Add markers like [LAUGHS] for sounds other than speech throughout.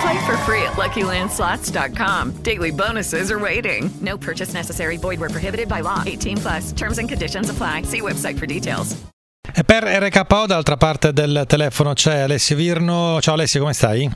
Play for free at LuckyLandSlots.com. Daily bonuses are waiting. No purchase necessary. Void where prohibited by law. 18 plus. Terms and conditions apply. See website for details. E per RKO dall'altra parte del telefono c'è Alessio Virno. Ciao Alessio, come stai?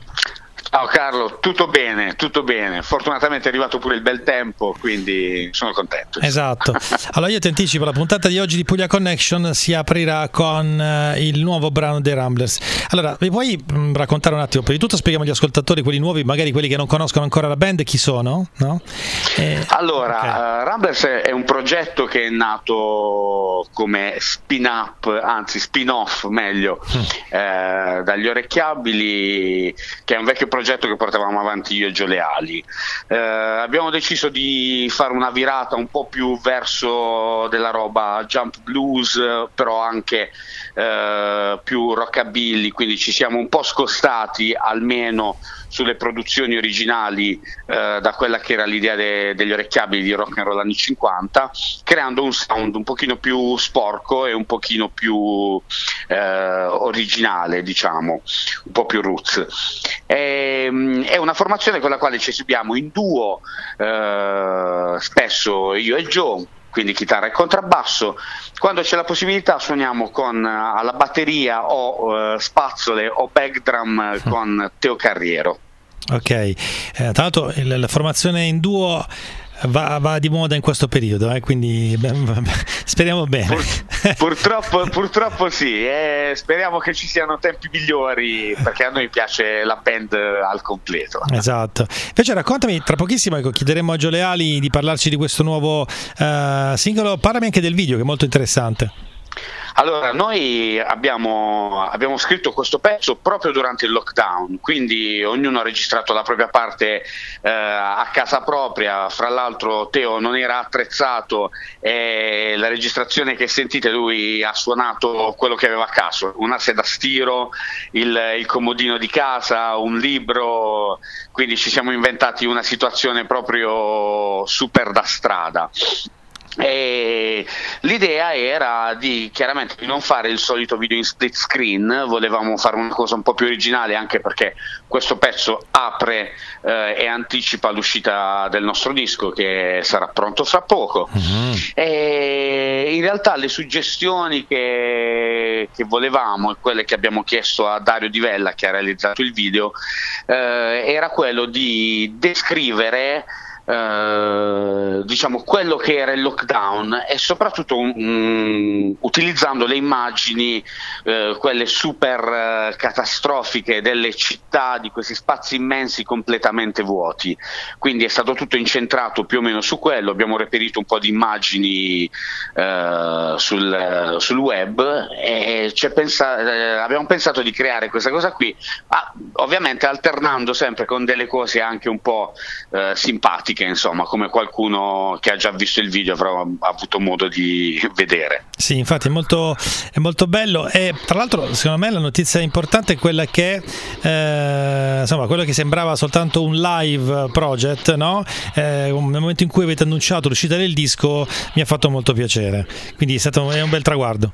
Ciao Carlo, tutto bene, tutto bene. Fortunatamente è arrivato pure il bel tempo, quindi sono contento. Esatto. [LAUGHS] Allora io ti anticipo, la puntata di oggi di Puglia Connection si aprirà con eh, il nuovo brano dei Ramblers. Allora, mi puoi mh, raccontare un attimo? Prima di tutto spieghiamo agli ascoltatori, quelli nuovi, magari quelli che non conoscono ancora la band, chi sono? No? Eh, allora, okay. uh, Ramblers è un progetto che è nato come spin-up, anzi spin-off meglio, mm. eh, dagli orecchiabili, che è un vecchio progetto che portavamo avanti io e Gio Leali. Eh, abbiamo deciso di fare una virata un po' più verso della roba jump blues, però anche eh, più rockabilly, quindi ci siamo un po' scostati almeno sulle produzioni originali eh, da quella che era l'idea de- degli orecchiabili di rock and roll anni 50, creando un sound un pochino più sporco e un pochino più eh, originale, diciamo, un po' più roots. E, ehm, è una formazione con la quale ci esibiamo in duo, eh, spesso io e Joe quindi chitarra e contrabbasso. Quando c'è la possibilità suoniamo con, uh, alla batteria o uh, spazzole o backdrum con Teo Carriero. Ok, eh, tra l'altro la formazione in duo va, va, di moda in questo periodo, eh, quindi beh, speriamo bene. Pur, purtroppo, purtroppo, sì, eh, speriamo che ci siano tempi migliori perché a noi piace la band al completo. Esatto. Invece raccontami, tra pochissimo ecco, chiederemo a Gio Leali di parlarci di questo nuovo uh, singolo, parlami anche del video che è molto interessante. Allora, noi abbiamo, abbiamo, scritto questo pezzo proprio durante il lockdown, quindi ognuno ha registrato la propria parte eh, a casa propria, fra l'altro Teo non era attrezzato e la registrazione che sentite lui ha suonato quello che aveva a caso, un asse da stiro, il, il comodino di casa, un libro, quindi ci siamo inventati una situazione proprio super da strada. E l'idea era di chiaramente di non fare il solito video in split screen, volevamo fare una cosa un po' più originale anche perché questo pezzo apre eh, e anticipa l'uscita del nostro disco che sarà pronto fra poco. Mm-hmm. E in realtà le suggestioni che, che, volevamo e quelle che abbiamo chiesto a Dario Di Vella che ha realizzato il video eh, era quello di descrivere eh, diciamo quello che era il lockdown e soprattutto um, utilizzando le immagini uh, quelle super uh, catastrofiche delle città di questi spazi immensi completamente vuoti. Quindi è stato tutto incentrato più o meno su quello. Abbiamo reperito un po' di immagini sul, sul, web e pensa- abbiamo pensato di creare questa cosa qui ah, ovviamente alternando sempre con delle cose anche un po' simpatiche che insomma come qualcuno che ha già visto il video avrà avuto modo di vedere. Sì, infatti è molto, è molto bello e tra l'altro secondo me la notizia importante è quella che eh, insomma quello che sembrava soltanto un live project, no? eh, nel momento in cui avete annunciato l'uscita del disco mi ha fatto molto piacere, quindi è stato è un bel traguardo.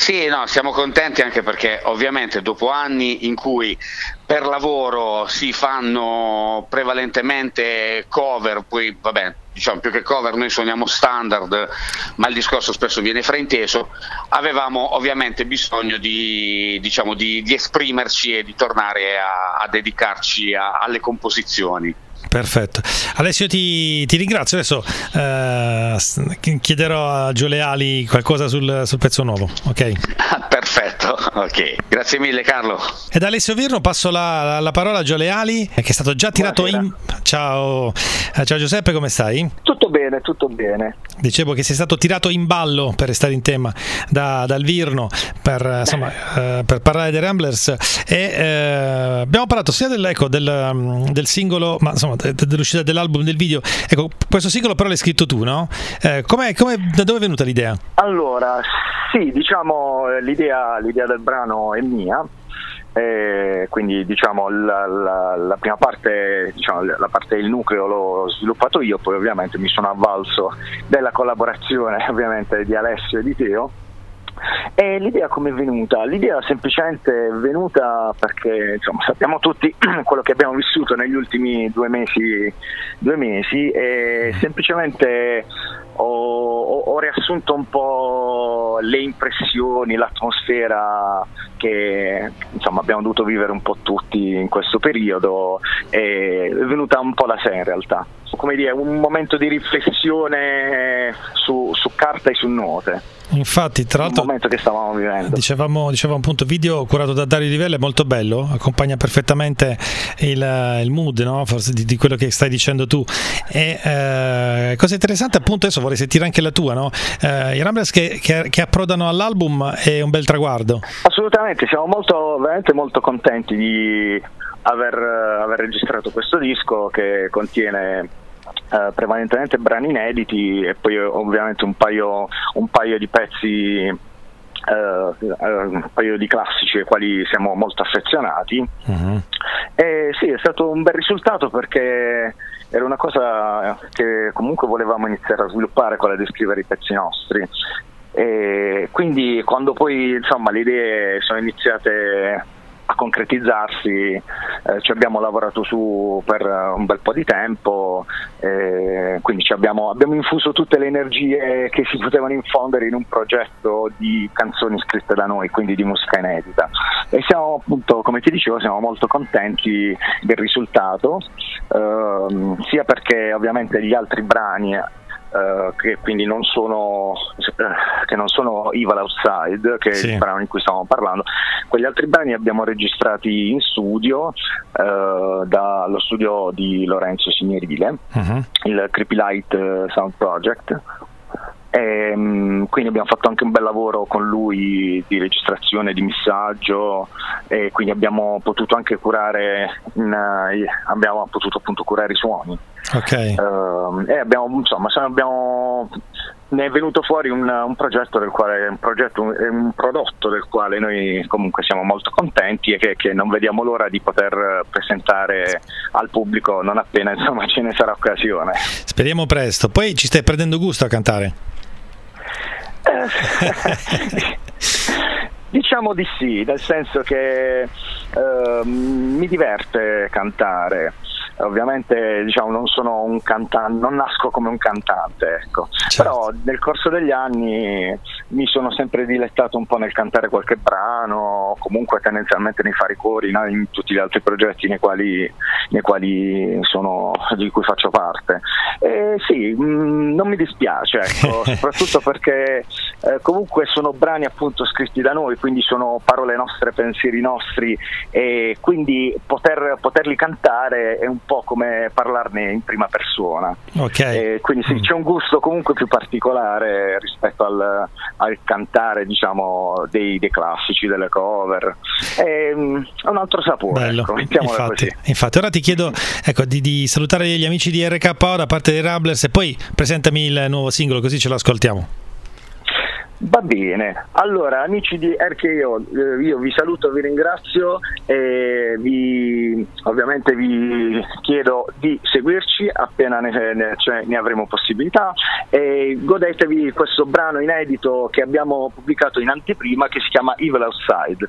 Sì, no, siamo contenti anche perché ovviamente dopo anni in cui per lavoro si fanno prevalentemente cover, poi vabbè, diciamo più che cover noi suoniamo standard, ma il discorso spesso viene frainteso, avevamo ovviamente bisogno di, diciamo, di, di esprimerci e di tornare a, a dedicarci a, alle composizioni. Perfetto. Alessio ti, ti ringrazio. Adesso eh, chiederò a Gio Leali qualcosa sul, sul pezzo nuovo. Ok. Perfetto, ok. Grazie mille Carlo. Ed Alessio Virno passo la, la parola a Gio Leali che è stato già tirato Buonasera. in... Ciao. Eh, ciao Giuseppe, come stai? Tutto bene, tutto bene. Dicevo che sei stato tirato in ballo per restare in tema da, dal Virno per, insomma, eh, per parlare dei Ramblers e eh, abbiamo parlato sia del, ecco, del, mm, del singolo, ma insomma dell'uscita dell'album, del video. Ecco, questo singolo però l'hai scritto tu, no? Eh, com'è, com'è, da dove è venuta l'idea? Allora, sì, diciamo l'idea, l'idea del brano è mia. Eh, quindi diciamo la, la, la prima parte, diciamo, la parte del nucleo l'ho sviluppato io, poi ovviamente mi sono avvalso della collaborazione [LAUGHS] ovviamente di Alessio e di Teo e l'idea come è venuta? L'idea semplicemente è venuta perché insomma, sappiamo tutti [CLEARS THROAT] quello che abbiamo vissuto negli ultimi due mesi, due mesi e semplicemente ho, ho, riassunto un po' le impressioni, l'atmosfera che insomma, abbiamo dovuto vivere un po' tutti in questo periodo e è venuta un po' da sé in realtà. Come dire, un momento di riflessione su, su carta e su note. Infatti, tra l'altro, momento che stavamo vivendo. Dicevamo, dicevamo appunto, video curato da Dario Livella è molto bello, accompagna perfettamente il, il mood no? Forse di, di, quello che stai dicendo tu. E eh, cosa interessante, appunto, adesso vorrei sentire anche la tua, no? Eh, I Ramblers che, che, che, approdano all'album è un bel traguardo. Assolutamente, siamo molto, veramente molto contenti di aver, aver registrato questo disco che contiene Uh, prevalentemente brani inediti e poi ovviamente un paio, un paio di pezzi un paio di classici ai quali siamo molto affezionati uh-huh. e sì è stato un bel risultato perché era una cosa che comunque volevamo iniziare a sviluppare quella di scrivere i pezzi nostri e quindi quando poi insomma le idee sono iniziate concretizzarsi, eh, ci abbiamo lavorato su per un bel po' di tempo, eh, quindi abbiamo, abbiamo, infuso tutte le energie che si potevano infondere in un progetto di canzoni scritte da noi, quindi di musica inedita. E siamo appunto, come ti dicevo, siamo molto contenti del risultato, ehm, sia perché ovviamente gli altri brani Uh, che quindi non sono, uh, che non sono Evil Outside, che sì. è il brano in cui stiamo parlando. Quegli altri brani li abbiamo registrati in studio, uh, dallo studio di Lorenzo Signerile, uh-huh. il Creepy Light Sound Project. E, um, quindi abbiamo fatto anche un bel lavoro con lui di registrazione, di missaggio e quindi abbiamo potuto anche curare, in, abbiamo potuto appunto curare i suoni. Okay. Uh, e abbiamo, insomma, abbiamo, ne è venuto fuori un, un progetto del quale, un, progetto, un, prodotto del quale noi comunque siamo molto contenti e che, che, non vediamo l'ora di poter presentare al pubblico non appena insomma, ce ne sarà occasione. Speriamo presto. Poi ci stai prendendo gusto a cantare? [LAUGHS] Diciamo di sì, nel senso che uh, mi diverte cantare ovviamente diciamo, non sono un cantante, non nasco come un cantante, ecco. certo. però nel corso degli anni mi sono sempre dilettato un po' nel cantare qualche brano, comunque tendenzialmente nei fare i cori, no? in tutti gli altri progetti nei quali, nei quali sono, di cui faccio parte. E sì, mh, mm, non mi dispiace, ecco, [LAUGHS] soprattutto perché eh, comunque sono brani appunto scritti da noi, quindi sono parole nostre, pensieri nostri e quindi poter, poterli cantare è un po' come parlarne in prima persona. Okay. quindi sì, mm. c'è un gusto comunque più particolare rispetto al, al cantare diciamo, dei, dei, classici, delle cover. È, mm, è un altro sapore. Bello. Ecco, infatti, infatti, ora ti chiedo ecco, di, di, salutare gli amici di RKO da parte dei Rabblers e poi presentami il nuovo singolo così ce lo ascoltiamo. Va bene, allora amici di RKO, eh, io vi saluto, vi ringrazio e vi, ovviamente vi chiedo di seguirci appena ne, ne, cioè, ne avremo possibilità e godetevi questo brano inedito che abbiamo pubblicato in anteprima che si chiama Evil Outside.